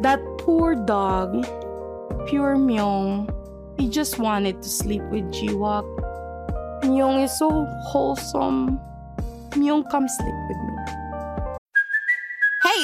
That poor dog, pure Myung, he just wanted to sleep with Jiwook. Myung is so wholesome. Myung, come sleep with me.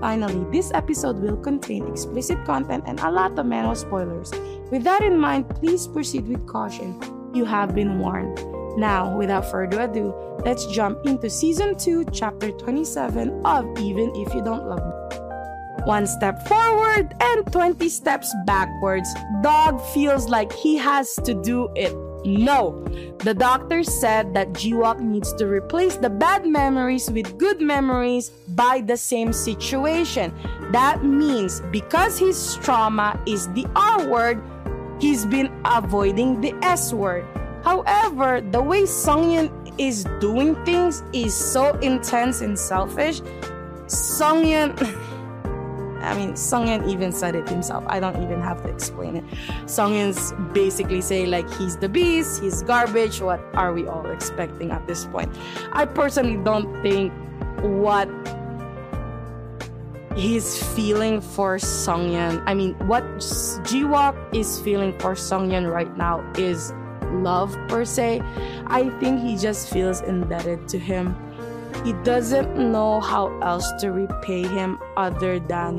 Finally, this episode will contain explicit content and a lot of manhwa spoilers. With that in mind, please proceed with caution. You have been warned. Now, without further ado, let's jump into season 2, chapter 27 of Even If You Don't Love Me. One step forward and 20 steps backwards. Dog feels like he has to do it. No. The doctor said that Jiwook needs to replace the bad memories with good memories by the same situation. That means because his trauma is the R word, he's been avoiding the S word. However, the way Songyun is doing things is so intense and selfish. Songyun I mean, Songyun even said it himself. I don't even have to explain it. Songyun's basically saying like he's the beast, he's garbage. What are we all expecting at this point? I personally don't think what he's feeling for Songyun. I mean, what Jiwook is feeling for Songyun right now is love per se. I think he just feels indebted to him. He doesn't know how else to repay him other than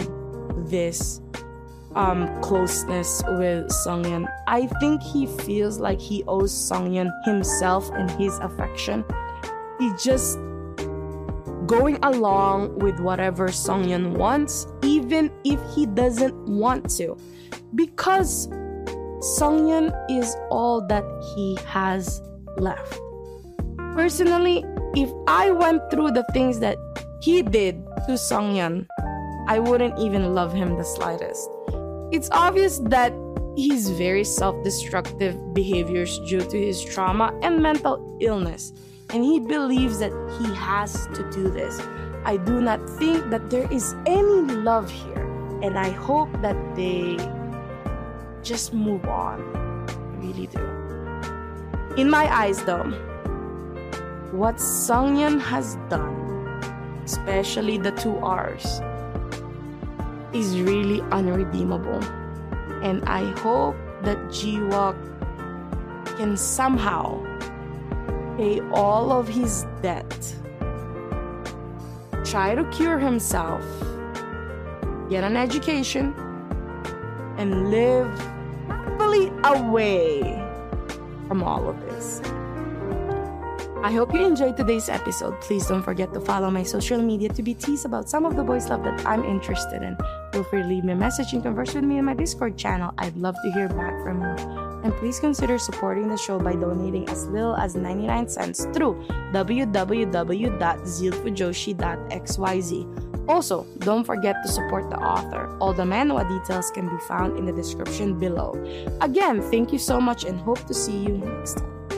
this um, closeness with Songyun. I think he feels like he owes Songyun himself and his affection. He just going along with whatever Songyun wants, even if he doesn't want to, because Songyun is all that he has left. Personally, if I went through the things that he did to Songyun, I wouldn't even love him the slightest. It's obvious that he's very self-destructive behaviors due to his trauma and mental illness, and he believes that he has to do this. I do not think that there is any love here, and I hope that they just move on. I really do. In my eyes, though, what Songyun has done, especially the two R's, is really unredeemable. And I hope that Jiwook can somehow pay all of his debt, try to cure himself, get an education, and live happily away from all of this. I hope you enjoyed today's episode. Please don't forget to follow my social media to be teased about some of the boys' love that I'm interested in. Feel free to leave me a message and converse with me on my Discord channel. I'd love to hear back from you. And please consider supporting the show by donating as little as 99 cents through www.zilfujoshi.xyz. Also, don't forget to support the author. All the manhwa details can be found in the description below. Again, thank you so much and hope to see you next time.